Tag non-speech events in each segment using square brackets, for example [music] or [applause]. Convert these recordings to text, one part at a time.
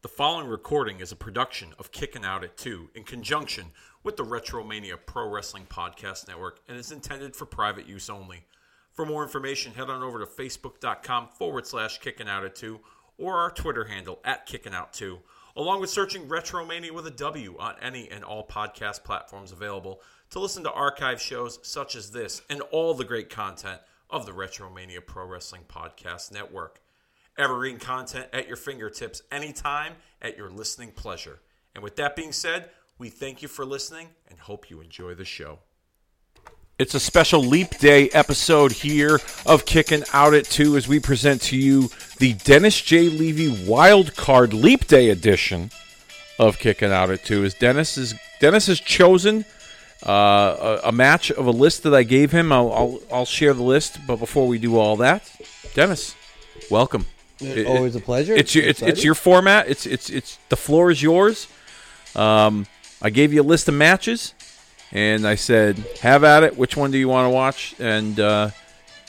The following recording is a production of Kicking Out at 2 in conjunction with the Retromania Pro Wrestling Podcast Network and is intended for private use only. For more information, head on over to facebook.com forward slash kicking out at 2 or our Twitter handle at kicking out 2, along with searching Retromania with a W on any and all podcast platforms available to listen to archive shows such as this and all the great content of the Retromania Pro Wrestling Podcast Network. Evergreen content at your fingertips anytime at your listening pleasure. And with that being said, we thank you for listening and hope you enjoy the show. It's a special Leap Day episode here of Kicking Out at 2 as we present to you the Dennis J. Levy Wild Card Leap Day edition of Kicking Out at 2 as Dennis is Dennis has chosen uh, a, a, match of a list that I gave him. I'll, I'll, I'll share the list, but before we do all that, Dennis, welcome. It, Always a pleasure. It's your it's, it's, your format. It's it's it's the floor is yours. Um, I gave you a list of matches, and I said, "Have at it. Which one do you want to watch?" And uh,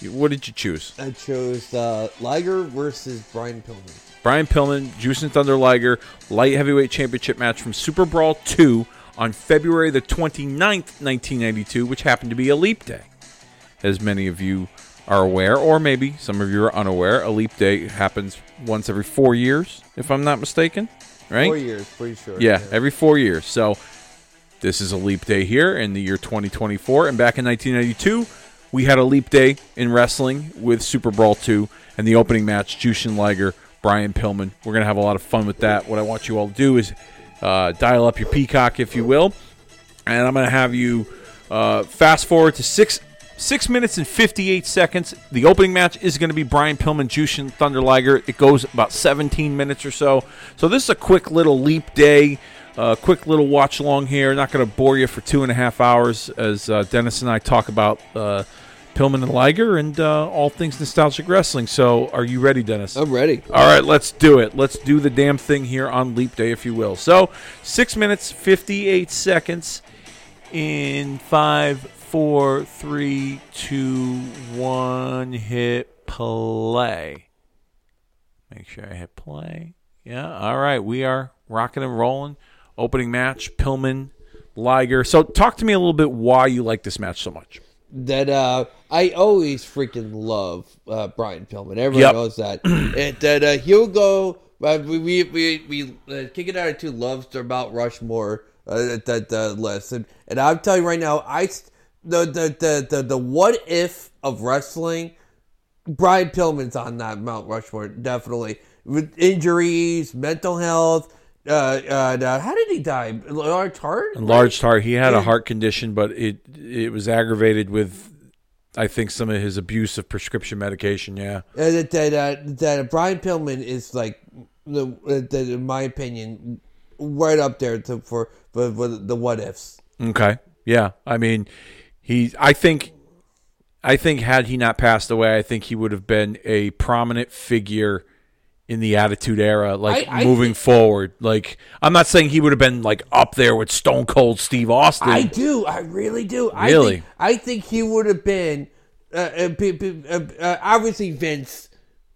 what did you choose? I chose uh, Liger versus Brian Pillman. Brian Pillman, Jushin Thunder Liger, light heavyweight championship match from Super Brawl 2 on February the 29th, 1992, which happened to be a leap day. As many of you are aware, or maybe some of you are unaware, a leap day happens once every four years, if I'm not mistaken. Right? Four years, pretty sure. Yeah, yeah, every four years. So this is a leap day here in the year 2024. And back in 1992, we had a leap day in wrestling with Super Brawl 2 and the opening match, Jushin Liger, Brian Pillman. We're going to have a lot of fun with that. What I want you all to do is uh, dial up your peacock, if you will. And I'm going to have you uh, fast forward to six Six minutes and 58 seconds. The opening match is going to be Brian Pillman, Jushin Thunder Liger. It goes about 17 minutes or so. So this is a quick little leap day, uh, quick little watch along here. Not going to bore you for two and a half hours as uh, Dennis and I talk about uh, Pillman and Liger and uh, all things nostalgic wrestling. So are you ready, Dennis? I'm ready. All right, let's do it. Let's do the damn thing here on Leap Day, if you will. So six minutes, 58 seconds in five four, three, two, one, hit play. Make sure I hit play. Yeah, all right. We are rocking and rolling. Opening match, Pillman, Liger. So talk to me a little bit why you like this match so much. That uh, I always freaking love uh, Brian Pillman. Everyone yep. knows that. [clears throat] and that uh, he'll go. Uh, we we we, we uh, kick it out of two loves to about Rushmore uh, that uh, list, and, and I'm telling you right now, I the the the the, the what if of wrestling. Brian Pillman's on that Mount Rushmore definitely with injuries, mental health. Uh, uh, how did he die? Large heart. Large heart. He had a heart condition, but it it was aggravated with, I think, some of his abuse of prescription medication. Yeah. Uh, that that, uh, that Brian Pillman is like the that in my opinion right up there to, for, for for the what ifs. Okay. Yeah. I mean he, I think, I think had he not passed away, I think he would have been a prominent figure in the Attitude Era, like I, I moving think, forward. Like I'm not saying he would have been like up there with Stone Cold Steve Austin. I do, I really do. Really, I think, I think he would have been. Uh, uh, uh, obviously, Vince,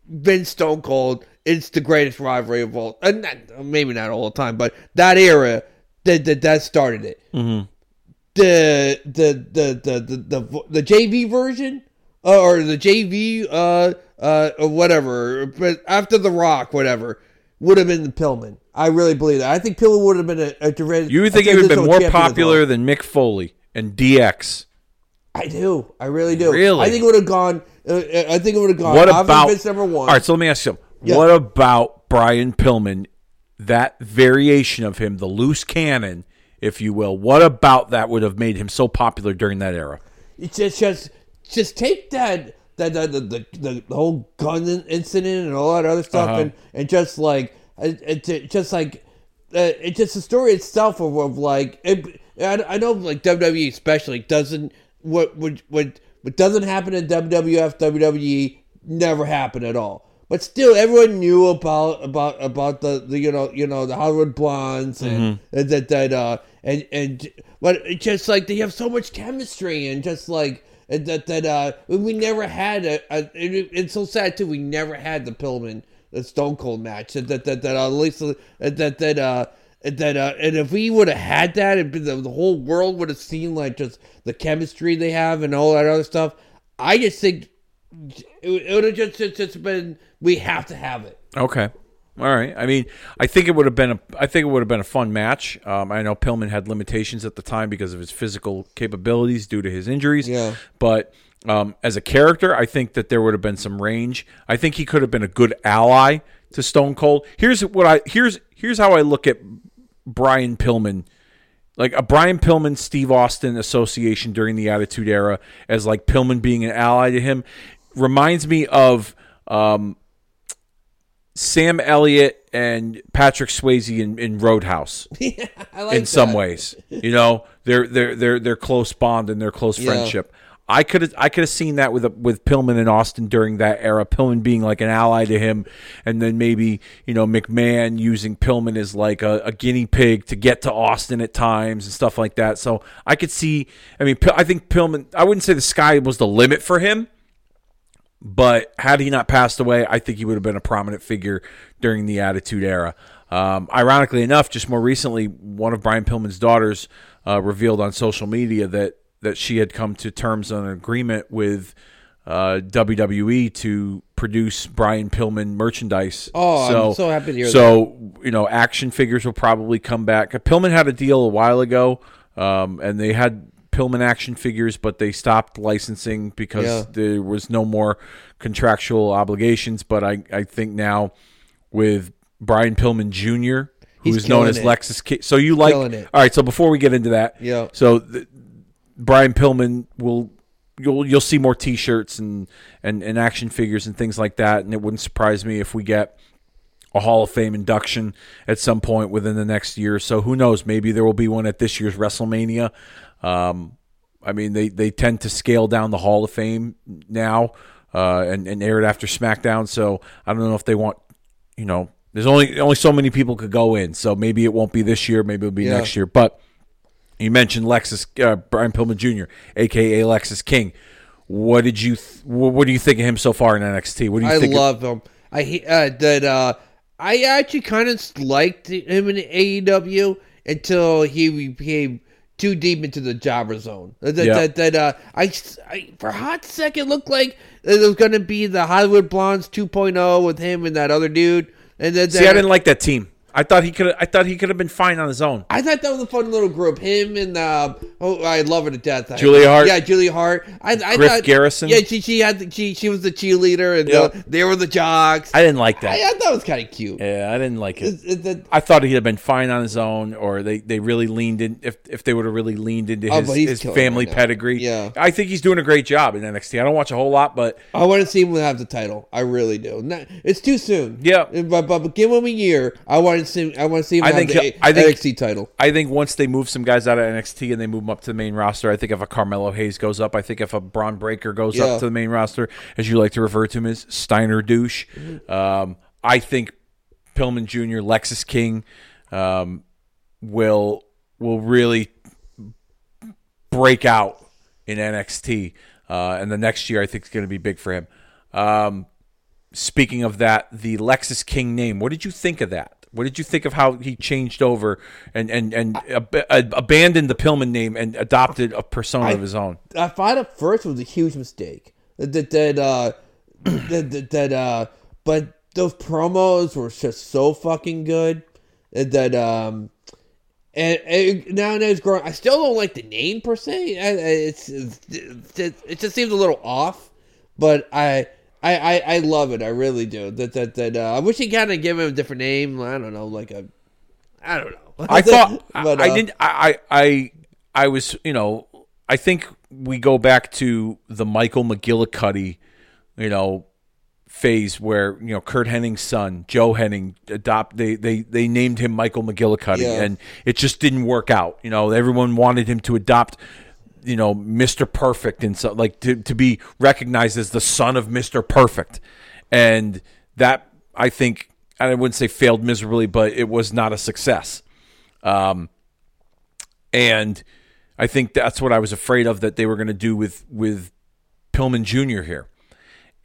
Vince Stone Cold. It's the greatest rivalry of all. Uh, not, maybe not all the time, but that era that that, that started it. Mm-hmm the the the the the, the, the JV version uh, or the JV uh uh or whatever, but after the Rock, whatever, would have been the Pillman. I really believe that. I think Pillman would have been a, a, You would think he would have been more popular than Mick Foley and DX? I do. I really do. Really? I think it would have gone. Uh, I think it would have gone. What about Vince number one? All right. So let me ask you. Yeah. What about Brian Pillman? That variation of him, the loose cannon if you will. What about that would have made him so popular during that era? It's just just just take that that, the, the, the, the whole gun incident and all that other stuff uh-huh. and and just like it's it, just like uh, it's just the story itself of, of like it, I, I know like WWE especially doesn't what what what what doesn't happen in WWF WWE never happen at all but still everyone knew about about about the, the you know you know the Hollywood blondes and, mm-hmm. that that uh and and but just like they have so much chemistry and just like that that uh we never had a, a it, it's so sad too we never had the Pillman the Stone Cold match. That that that, that uh, at least uh, that that uh that uh, and if we would have had that, and the, the whole world would have seen like just the chemistry they have and all that other stuff. I just think it, it would have just, just just been we have to have it. Okay. All right. I mean, I think it would have been a. I think it would have been a fun match. Um, I know Pillman had limitations at the time because of his physical capabilities due to his injuries. Yeah. But um, as a character, I think that there would have been some range. I think he could have been a good ally to Stone Cold. Here's what I here's here's how I look at Brian Pillman. Like a Brian Pillman Steve Austin association during the Attitude Era as like Pillman being an ally to him reminds me of um, Sam Elliott and Patrick Swayze in, in Roadhouse [laughs] yeah, like in some ways. You know, they're they're they're they're close bond and their close Yeah. friendship. I could have I could have seen that with with Pillman and Austin during that era. Pillman being like an ally to him, and then maybe you know McMahon using Pillman as like a, a guinea pig to get to Austin at times and stuff like that. So I could see. I mean, I think Pillman. I wouldn't say the sky was the limit for him, but had he not passed away, I think he would have been a prominent figure during the Attitude Era. Um, ironically enough, just more recently, one of Brian Pillman's daughters uh, revealed on social media that that she had come to terms on an agreement with uh, WWE to produce Brian Pillman merchandise. Oh, I'm so happy to hear so, you know, action figures will probably come back. Pillman had a deal a while ago, um, and they had Pillman action figures, but they stopped licensing because Yeah. there was no more contractual obligations. But I, I think now with Brian Pillman Jr., who is known as it. Lexis So you like it. all right? So before we get into that, Yeah. So th- Brian Pillman will you'll you'll see more T-shirts and, and and action figures and things like that, and it wouldn't surprise me if we get a Hall of Fame induction at some point within the next year or so. Who knows? Maybe there will be one at this year's WrestleMania. Um, I mean, they, they tend to scale down the Hall of Fame now uh, and, and air it after SmackDown. So I don't know if they want, you know, there's only only so many people could go in. So maybe it won't be this year. Maybe it'll be Yeah. next year. But you mentioned Lexis uh, Brian Pillman Jr., aka Lexis King. What did you th- What do you think of him so far in NXT? What do you I think? love him. I he- uh, that uh, I actually kind of liked him in AEW until he became too deep into the jobber zone. That Yeah. that, that uh, I, I for a hot second looked like it was going to be the Hollywood Blondes 2.0 with him and that other dude. And then See, I didn't like that team. I thought he could. I thought he could have been fine on his own. I thought that was a fun little group. Him and uh, oh, I love her to death. I- Julia Hart? yeah, Julia Hart. I, I Griff thought, Garrison? Yeah, she she had the, she she was the cheerleader, and Yeah. the, they were the jocks. I didn't like that. I, I thought it was kind of cute. yeah, I didn't like it. It- it- it- I thought he'd have been fine on his own, or they, they really leaned in. If if they would have really leaned into Oh, his, he's his family right pedigree, Yeah. I think he's doing a great job in NXT. I don't watch a whole lot, but I want to see him have the title. I really do. Not, it's too soon. Yeah. but, but, but give him a year. I want to see. I want to see him I think the I think- NXT title. I think once they move some guys out of NXT and they move them up to the main roster, I think if a Carmelo Hayes goes up, I think if a Bron Breakker goes Yeah. up to the main roster, as you like to refer to him as Steiner douche, um, I think Pillman Jr., Lexis King, um, will will really break out in NXT, uh, and the next year I think is going to be big for him. Um, speaking of that, the Lexis King name, what did you think of that? What did you think of how he changed over and and and ab- ab- abandoned the Pillman name and adopted a persona of his own? I find at first it was a huge mistake. That that uh, [clears throat] that, that, that uh, but those promos were just so fucking good that um, and, and now and it's growing. I still don't like the name per se. I- I- It's, it's it just seems a little off, but I. I, I, I love it. I really do. That that that. Uh, I wish he kind of give him a different name. I don't know, like a. I don't know. I [laughs] thought But, I, I uh, didn't. I, I I I was you know I think we go back to the Michael McGillicutty, you know, phase where you know Curt Hennig's son Joe Hennig adopt they they they named him Michael McGillicutty Yeah. and it just didn't work out. You know, everyone wanted him to adopt. You know, Mr. Perfect, and so like to, to be recognized as the son of Mr. Perfect, and that I think I wouldn't say failed miserably, but it was not a success. Um, and I think that's what I was afraid of that they were going to do with with Pillman Jr. here.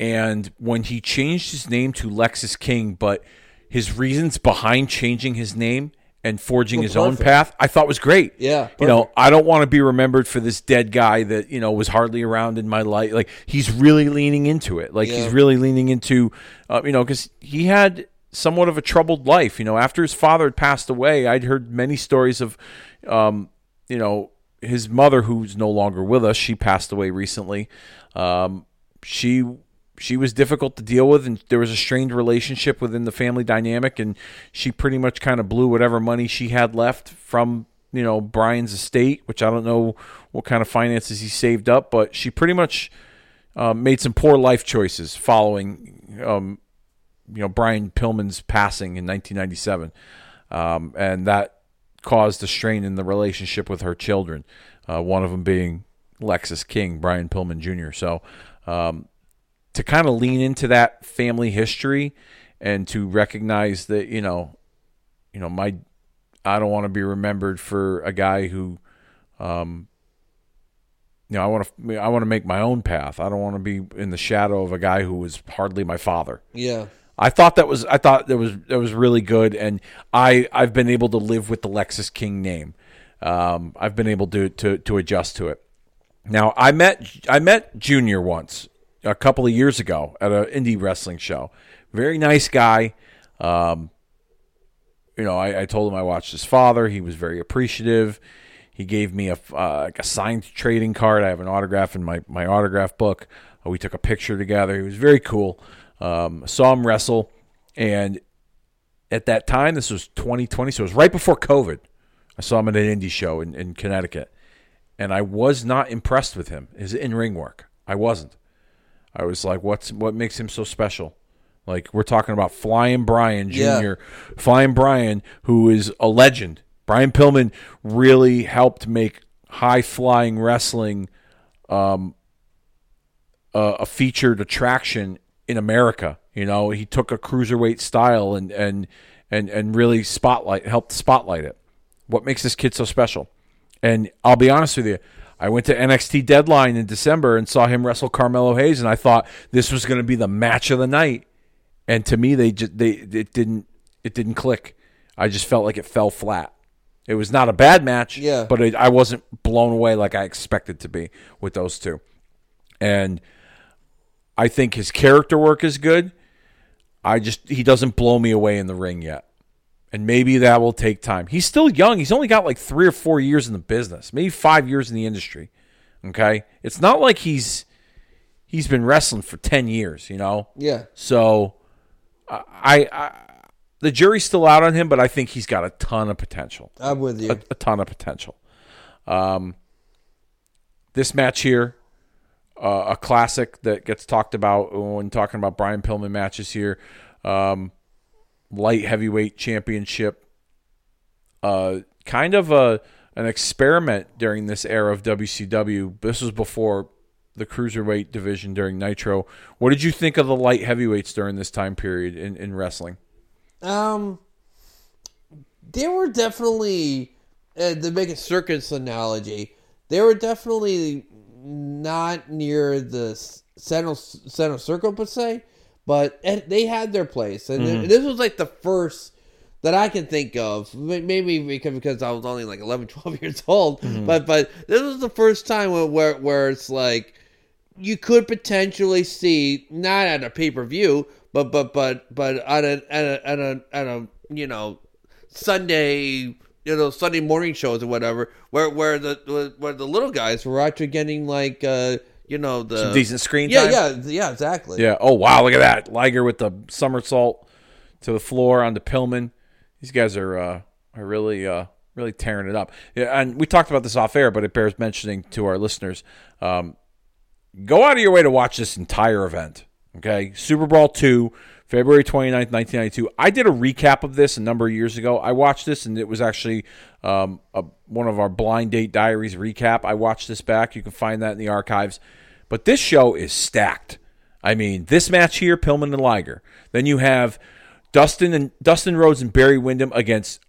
And when he changed his name to Lexis King, but his reasons behind changing his name and forging Well, his own path, I thought was great. Yeah, You know. I don't want to be remembered for this dead guy that, you know, was hardly around in my life. Like, he's really leaning into it. Like, Yeah. he's really leaning into, uh, you know, because he had somewhat of a troubled life. You know, after his father had passed away, I'd heard many stories of, um, you know, his mother, who's no longer with us, she passed away recently. Um, she she was difficult to deal with, and there was a strained relationship within the family dynamic, and she pretty much kind of blew whatever money she had left from you know Brian's estate, which I don't know what kind of finances he saved up, but she pretty much um, made some poor life choices following um, you know Brian Pillman's passing in 1997, um, and that caused a strain in the relationship with her children. Uh, one of them being Lexis King, Brian Pillman Jr. So um, to kind of lean into that family history and to recognize that you know, you know my I don't want to be remembered for a guy who. Um, you know, I want to. I want to make my own path. I don't want to be in the shadow of a guy who was hardly my father. Yeah. I thought that was I thought that was that was really good, and I I've been able to live with the Lexis King name. Um, I've been able to to to adjust to it. Now I met I met Junior once a couple of years ago at an indie wrestling show. Very nice guy. Um, you know, I, I told him I watched his father. He was very appreciative. He gave me a uh, like a signed trading card. I have an autograph in my my autograph book. Uh, we took a picture together. He was very cool. Um, saw him wrestle, and at that time, this was 2020, so it was right before COVID. I saw him at an indie show in, in Connecticut, and I was not impressed with him. His in ring work, I wasn't. I was like, "What's what makes him so special?" Like we're talking about Flying Brian Jr., Yeah. Flying Brian, who is a legend. Brian Pillman really helped make high flying wrestling um, a, a featured attraction in America. You know, he took a cruiserweight style and and and and really spotlight helped spotlight it. What makes this kid so special? And I'll be honest with you, I went to NXT Deadline in December and saw him wrestle Carmelo Hayes, and I thought this was going to be the match of the night. And to me, they just they it didn't it didn't click. I just felt like it fell flat. It was not a bad match, Yeah. but it, I wasn't blown away like I expected to be with those two. And I think his character work is good. I just he doesn't blow me away in the ring yet. And maybe that will take time. He's still young. He's only got like 3 or 4 years in the business. Maybe 5 years in the industry. Okay? It's not like he's he's been wrestling for 10 years, you know? Yeah. So I I the jury's still out on him, but I think he's got a ton of potential I'm with you. a, a ton of potential. Um, this match here, uh, a classic that gets talked about when talking about Brian Pillman matches here. Um, light heavyweight championship. Uh, kind of a an experiment during this era of WCW. This was before the cruiserweight division during Nitro. What did you think of the light heavyweights during this time period in, in wrestling? Um, there were definitely uh, to make a circus analogy. They were definitely not near the center center circle per se, but they had their place, and Mm-hmm. this was like the first that I can think of. Maybe because because I was only like 11, [laughs] 12 years old, Mm-hmm. but but this was the first time where where, where it's like you could potentially see not at a pay per view, but but but but on a at a at a, at a you know Sunday you know Sunday morning shows or whatever, where where the where the little guys were actually getting like uh you know the Some decent screen yeah time? yeah yeah exactly Yeah. Oh wow, look at that. Liger with the somersault to the floor onto Pillman. These guys are uh, are really uh, really tearing it up. Yeah, and we talked about this off air, but it bears mentioning to our listeners. Um, go out of your way to watch this entire event. Okay, Super Brawl two, February 29th, 1992. I did a recap of this a number of years ago. I watched this, and it was actually um, a, one of our blind date diaries recap. I watched this back. You can find that in the archives. But this show is stacked. I mean, this match here, Pillman and Liger. Then you have Dustin and Dustin Rhodes and Barry Windham against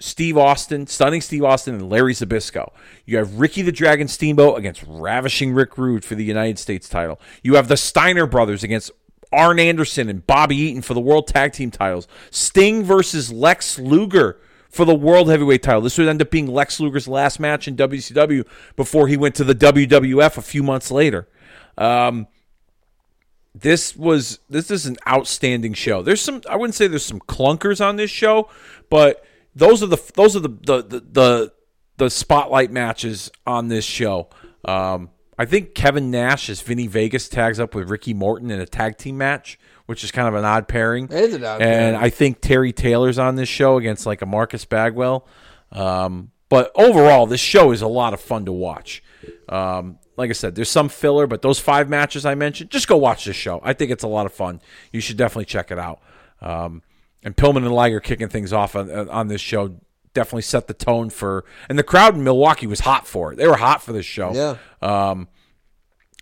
Steve Austin, stunning Steve Austin, and Larry Zbyszko. You have Ricky the Dragon Steamboat against ravishing Rick Rude for the United States title. You have the Steiner brothers against Arn Anderson and Bobby Eaton for the World Tag Team titles. Sting versus Lex Luger for the World Heavyweight title. This would end up being Lex Luger's last match in WCW before he went to the WWF a few months later. Um, this was this is an outstanding show. There's some I wouldn't say there's some clunkers on this show, but those are the those are the the the the, the spotlight matches on this show. Um, I think Kevin Nash as Vinnie Vegas tags up with Ricky Morton in a tag team match, which is kind of an odd pairing. It is an odd and pairing. I think Terry Taylor's on this show against like a Marcus Bagwell. Um, but overall, this show is a lot of fun to watch. Um, like I said, there's some filler, but those five matches I mentioned, just go watch this show. I think it's a lot of fun. You should definitely check it out. Um, and Pillman and Liger kicking things off on, on this show definitely set the tone for. And the crowd in Milwaukee was hot for it. They were hot for this show Yeah. um,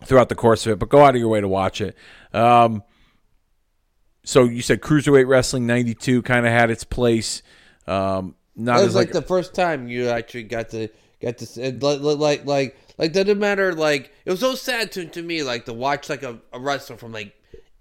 throughout the course of it. But go out of your way to watch it. Um, so you said cruiserweight wrestling '92 kind of had its place. Um, not as was like, like, the first time you actually got to got to see- like like like like doesn't matter like it was so sad to to me like to watch like a, a wrestler from like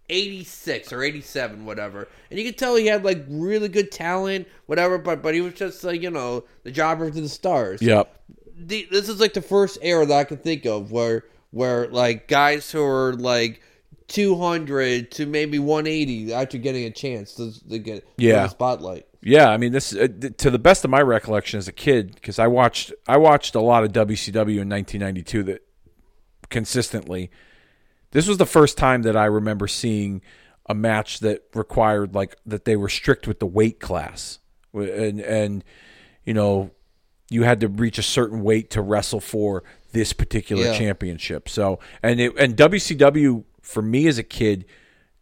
86 or 87 whatever and you could tell he had like really good talent whatever but but he was just like you know the jobber to the stars yep. the, this is like the first era that I can think of where where like guys who are like 200 to maybe 180 actually getting a chance to, to get Yeah. the spotlight Yeah, I mean this uh, to the best of my recollection as a kid because I watched I watched a lot of WCW in 1992 that consistently. This was the first time that I remember seeing a match that required like that they were strict with the weight class and and you know you had to reach a certain weight to wrestle for this particular Yeah. championship. So and it, and WCW for me as a kid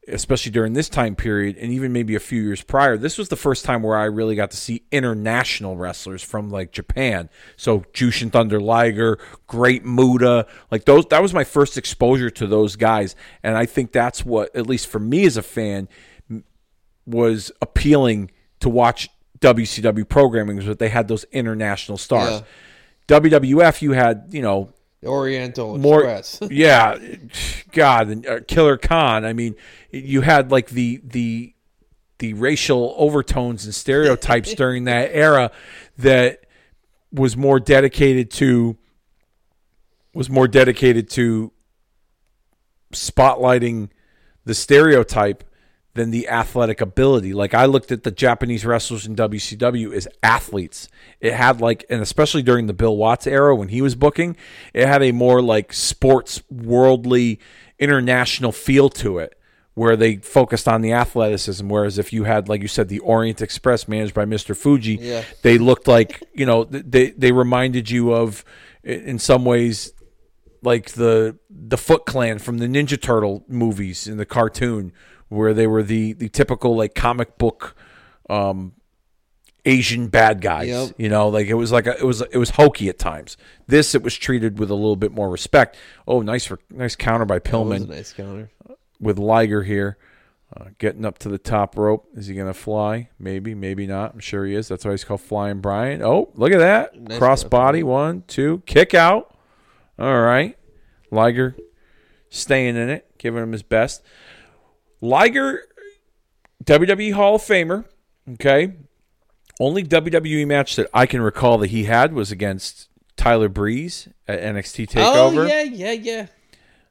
especially during this time period and even maybe a few years prior this was the first time where i really got to see international wrestlers from like japan. So jushin thunder liger great muta like those that was my first exposure to those guys. And i think that's what at least for me as a fan was appealing to watch wcw programming was that they had those international stars. Wwf you had you know Oriental more Express. [laughs] yeah god and, uh, killer khan i mean you had like the the the racial overtones and stereotypes [laughs] during that era that was more dedicated to was more dedicated to spotlighting the stereotype than the athletic ability. Like I looked at the Japanese wrestlers in WCW as athletes. It had like, and especially during the Bill Watts era when he was booking, it had a more like sports worldly international feel to it. Where they focused on the athleticism, whereas if you had, like you said, the Orient Express managed by Mr. Fuji, Yeah. they looked like you know they they reminded you of, in some ways, like the the Foot Clan from the Ninja Turtle movies in the cartoon, where they were the the typical like comic book um, Asian bad guys. Yep. You know, like it was like a, it was it was hokey at times. This it was treated with a little bit more respect. Oh, nice for nice counter by Pillman nice counter. with Liger here. Uh, getting up to the top rope. Is he going to fly? Maybe, maybe not. I'm sure he is. That's why he's called Flying Brian. Oh, look at that. Nice Cross body. One, two. Kick out. All right. Liger staying in it, giving him his best. Liger, WWE Hall of Famer. Okay. Only WWE match that I can recall that he had was against Tyler Breeze at NXT TakeOver. Oh yeah, yeah,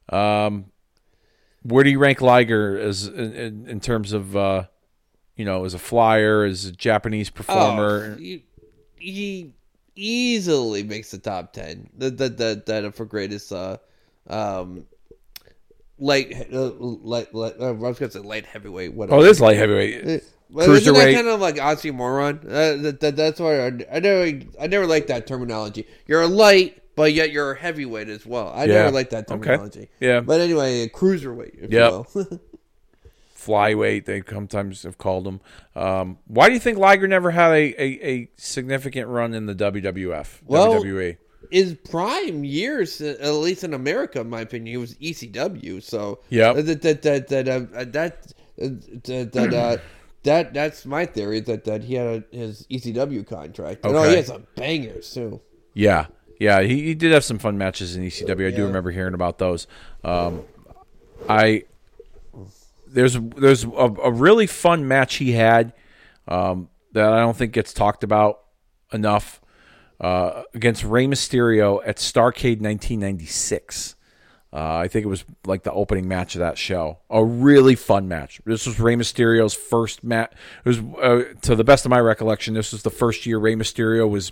yeah. Um, where do you rank Liger as in, in, terms of uh, you know, as a flyer, as a Japanese performer? Oh, he, he easily makes the top ten. That that that that for greatest uh um light uh, light light uh, I was gonna say light heavyweight. Whatever. oh, this light heavyweight. Well, isn't that Cruiserweight. kind of like oxymoron? Uh, that, that, that's why I, I never I never like that terminology. You're a light, but yet you're a heavyweight as well. I Yeah. never like that Okay. terminology. Yeah. But anyway, a cruiserweight. If Yep. You will. [laughs] Flyweight, they sometimes have called him. Um, why do you think Liger never had a, a, a significant run in the WWF, Well, WWE? His prime years, uh, at least in America, in my opinion, he was ECW. So yeah, that that that that uh, that that, that uh, that that's my theory that that he had a, his ECW contract. And oh, he has some bangers too. Yeah, yeah, he, he did have some fun matches in ECW. I do remember hearing about those. Um, I there's there's a, a really fun match he had um, that I don't think gets talked about enough uh, against Rey Mysterio at Starcade 1996. Uh, I think it was like the opening match of that show. A really fun match. This was Rey Mysterio's first match. It was, uh, to the best of my recollection, this was the first year Rey Mysterio was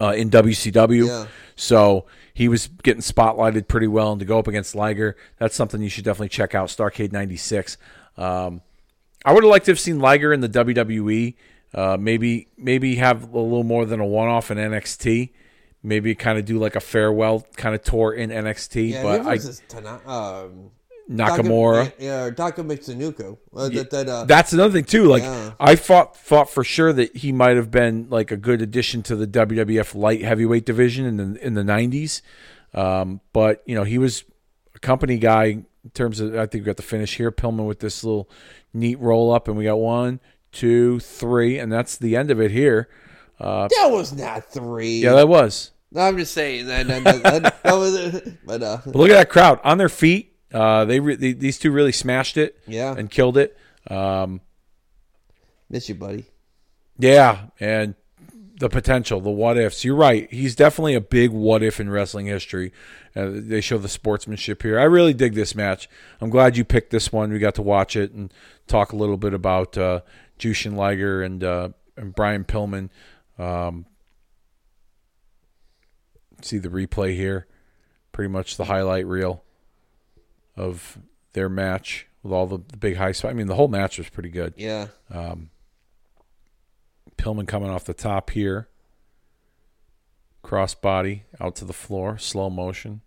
uh, in WCW. Yeah. So he was getting spotlighted pretty well, and to go up against Liger, that's something you should definitely check out. Starcade '96. Um, I would have liked to have seen Liger in the WWE. Uh, maybe maybe have a little more than a one-off in NXT. Maybe kind of do like a farewell kind of tour in NXT. Yeah, but I, um, Nakamura. Yeah, or Taka Michinoku. Uh, that, that, uh, That's another thing too. Like Yeah. I thought thought for sure that he might have been like a good addition to the WWF light heavyweight division in the in the nineties. Um, but you know he was a company guy in terms of I think we got the finish here. Pillman with this little neat roll up, and we got one, two, three, and that's the end of it here. Uh, that was not three. Yeah, that was. No, I'm just saying that. that, that, that, [laughs] was, but uh, But look at that crowd on their feet. Uh, they, re- they these two really smashed it. Yeah. and killed it. Um, miss you, buddy. Yeah, and the potential, the what ifs. You're right. He's definitely a big what if in wrestling history. Uh, they show the sportsmanship here. I really dig this match. I'm glad you picked this one. We got to watch it and talk a little bit about uh, Jushin Liger and uh, and Brian Pillman. Um, see the replay here. Pretty much the highlight reel of their match with all the, the big high spot. I mean, the whole match was pretty good. Yeah. Pillman coming off the top here. Crossbody out to the floor, slow motion.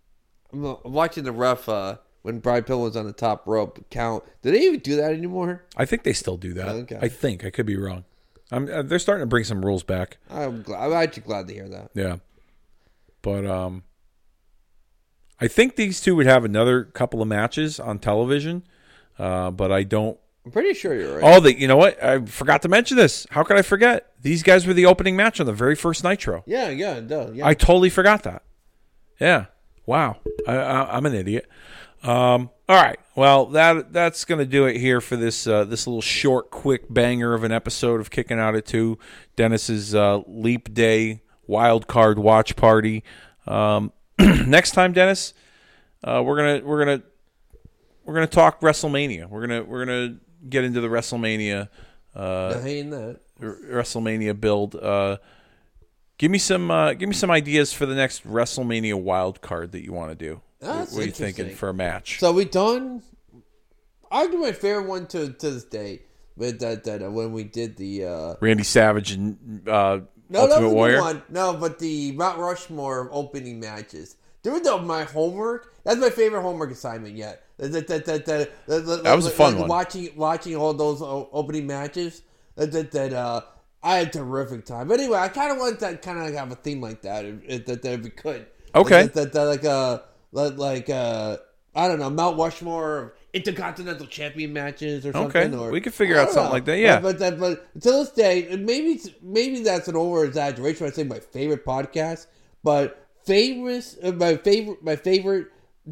I'm, I'm watching the ref uh, when Brian Pill was on the top rope count. Do they even do that anymore? I think they still do that. Okay. I think I could be wrong. I'm, uh, they're starting to bring some rules back. I'm, glad, I'm actually glad to hear that. Yeah, but um, I think these two would have another couple of matches on television. Uh, but I don't. I'm pretty sure you're right. Oh, the you know what? I forgot to mention this. How could I forget? These guys were the opening match on the very first Nitro. Yeah, yeah, duh, yeah. I totally forgot that. Yeah. Wow. I, I, I'm an idiot. Um, all right. Well, that that's going to do it here for this uh, this little short, quick banger of an episode of Kicking Out at Two. Dennis's uh, Leap Day Wild Card Watch Party. Um, [clears throat] next time, Dennis, uh, we're gonna we're gonna we're gonna talk WrestleMania. We're gonna we're gonna get into the WrestleMania uh, I ain't that. WrestleMania build. Uh, give me some uh, give me some ideas for the next WrestleMania wild card that you want to do. That's what are you thinking for a match? So we done. I do my favorite one to to this day, but that that uh, when we did the uh, Randy Savage and uh, no, Ultimate Warrior. the one. No, but the Mount Rushmore opening matches. Doing the, my homework. That's my favorite homework assignment yet. That that that that, that, that, was a fun one. Watching watching all those opening matches. That that, that uh, I had a terrific time. But anyway, I kind of want to kind of have a theme like that. If, if, that, that if we could. Okay. That, that, that like uh like, like uh I don't know Mount Rushmore intercontinental champion matches or Okay, something. Or we could figure out something know. like that, yeah. But but, but, but to this day, maybe maybe that's an over exaggeration. I say my favorite podcast, but favorites uh, my favorite my favorite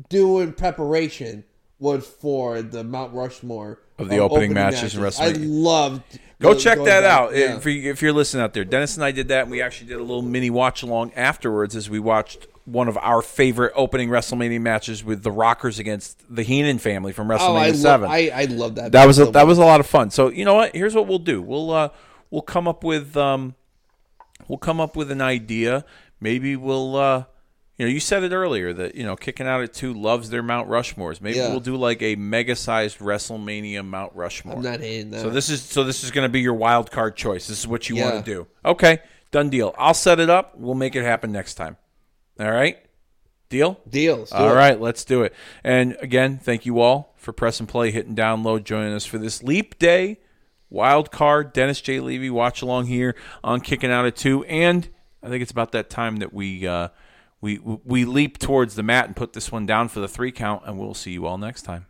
doing preparation was for the Mount Rushmore Of the opening matches in I WrestleMania. loved. Go go- check that back- out yeah. if, you, if you're listening out there. Dennis and I did that, and we actually did a little mini watch along afterwards as we watched one of our favorite opening WrestleMania matches with the Rockers against the Heenan family from WrestleMania Oh, I, Seven. I I love that. that was a, so that much. was a lot of fun. So you know what? Here's what we'll do. We'll uh, we'll come up with um, we'll come up with an idea. Maybe we'll uh, you know you said it earlier that you know kicking out at two loves their Mount Rushmores. Maybe Yeah. we'll do like a mega sized WrestleMania Mount Rushmore. I'm not hating that. So this is so this is going to be your wild card choice. This is what you Yeah. want to do. Okay, done deal. I'll set it up. We'll make it happen next time. All right, deal. deals. All right, let's do it. And again, thank you all for press and play, hitting download, joining us for this Leap Day wild card. Dennis J. Levy, watch along here on Kicking Out at Two, and I think it's about that time that we uh, we we leap towards the mat and put this one down for the three count, and we'll see you all next time.